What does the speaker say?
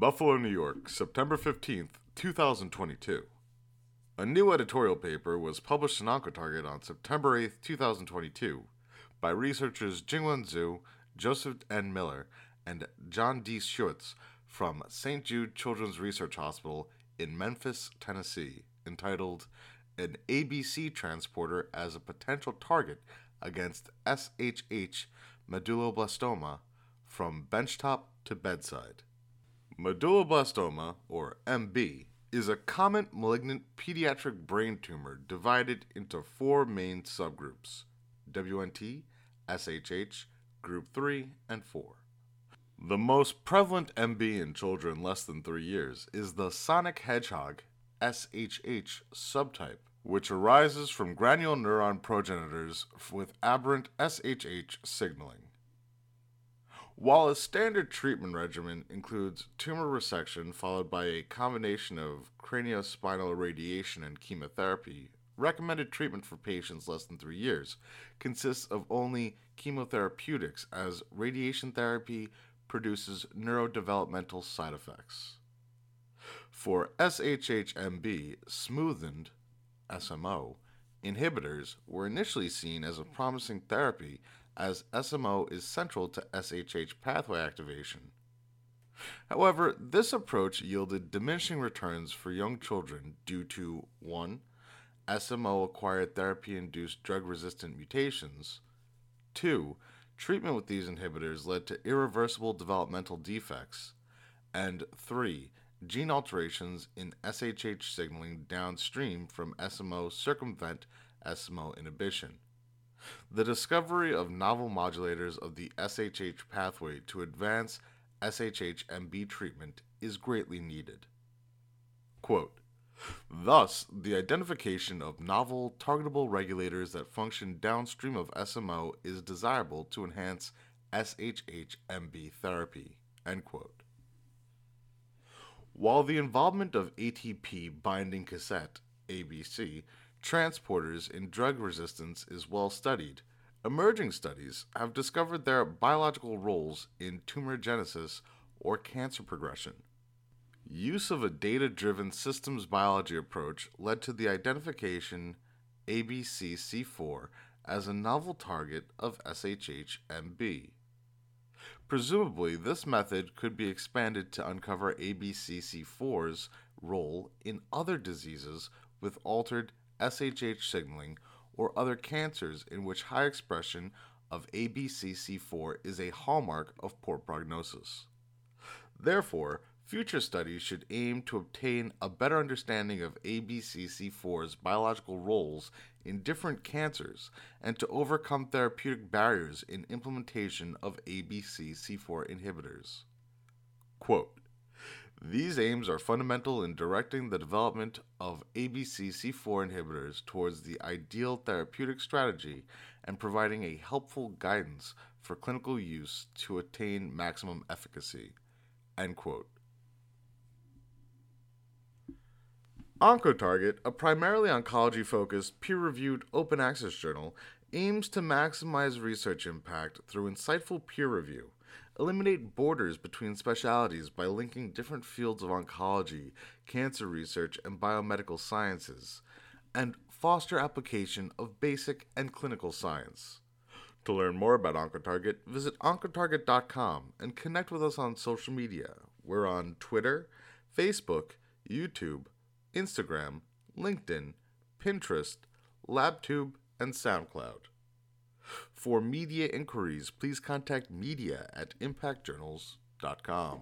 Buffalo, New York, September 15th, 2022. A new editorial paper was published in Oncotarget on September 8th, 2022, by researchers Jingwen Zhu, Joseph N. Miller, and John D. Schuetz from St. Jude Children's Research Hospital in Memphis, Tennessee, entitled An ABC Transporter as a Potential Target Against SHH Medulloblastoma from Benchtop to Bedside. Medulloblastoma, or MB, is a common malignant pediatric brain tumor divided into four main subgroups WNT, SHH, Group 3, and 4. The most prevalent MB in children less than 3 years is the sonic hedgehog SHH subtype, which arises from granule neuron progenitors with aberrant SHH signaling. While a standard treatment regimen includes tumor resection followed by a combination of craniospinal radiation and chemotherapy, recommended treatment for patients less than three years consists of only chemotherapeutics, as radiation therapy produces neurodevelopmental side effects. For SHHMB, smoothened SMO inhibitors were initially seen as a promising therapy as SMO is central to SHH pathway activation. However, this approach yielded diminishing returns for young children due to 1. SMO acquired therapy induced drug resistant mutations, 2. Treatment with these inhibitors led to irreversible developmental defects, and 3. Gene alterations in SHH signaling downstream from SMO circumvent SMO inhibition. The discovery of novel modulators of the SHH pathway to advance SHH-MB treatment is greatly needed. Quote, Thus, the identification of novel targetable regulators that function downstream of SMO is desirable to enhance SHH-MB therapy. End quote. While the involvement of ATP binding cassette, ABC, transporters in drug resistance is well studied, emerging studies have discovered their biological roles in tumorigenesis or cancer progression. Use of a data driven systems biology approach led to the identification ABCC4 as a novel target of SHH-MB. Presumably, this method could be expanded to uncover ABCC4's role in other diseases with altered SHH signaling, or other cancers in which high expression of ABCC4 is a hallmark of poor prognosis. Therefore, future studies should aim to obtain a better understanding of ABCC4's biological roles in different cancers and to overcome therapeutic barriers in implementation of ABCC4 inhibitors. Quote, these aims are fundamental in directing the development of ABCC4 inhibitors towards the ideal therapeutic strategy and providing a helpful guidance for clinical use to attain maximum efficacy. End quote. OncoTarget, a primarily oncology focused, peer reviewed open access journal, aims to maximize research impact through insightful peer review eliminate borders between specialties by linking different fields of oncology, cancer research, and biomedical sciences, and foster application of basic and clinical science. To learn more about OncoTarget, visit Oncotarget.com and connect with us on social media. We're on Twitter, Facebook, YouTube, Instagram, LinkedIn, Pinterest, LabTube, and SoundCloud. For media inquiries, please contact media at impactjournals.com.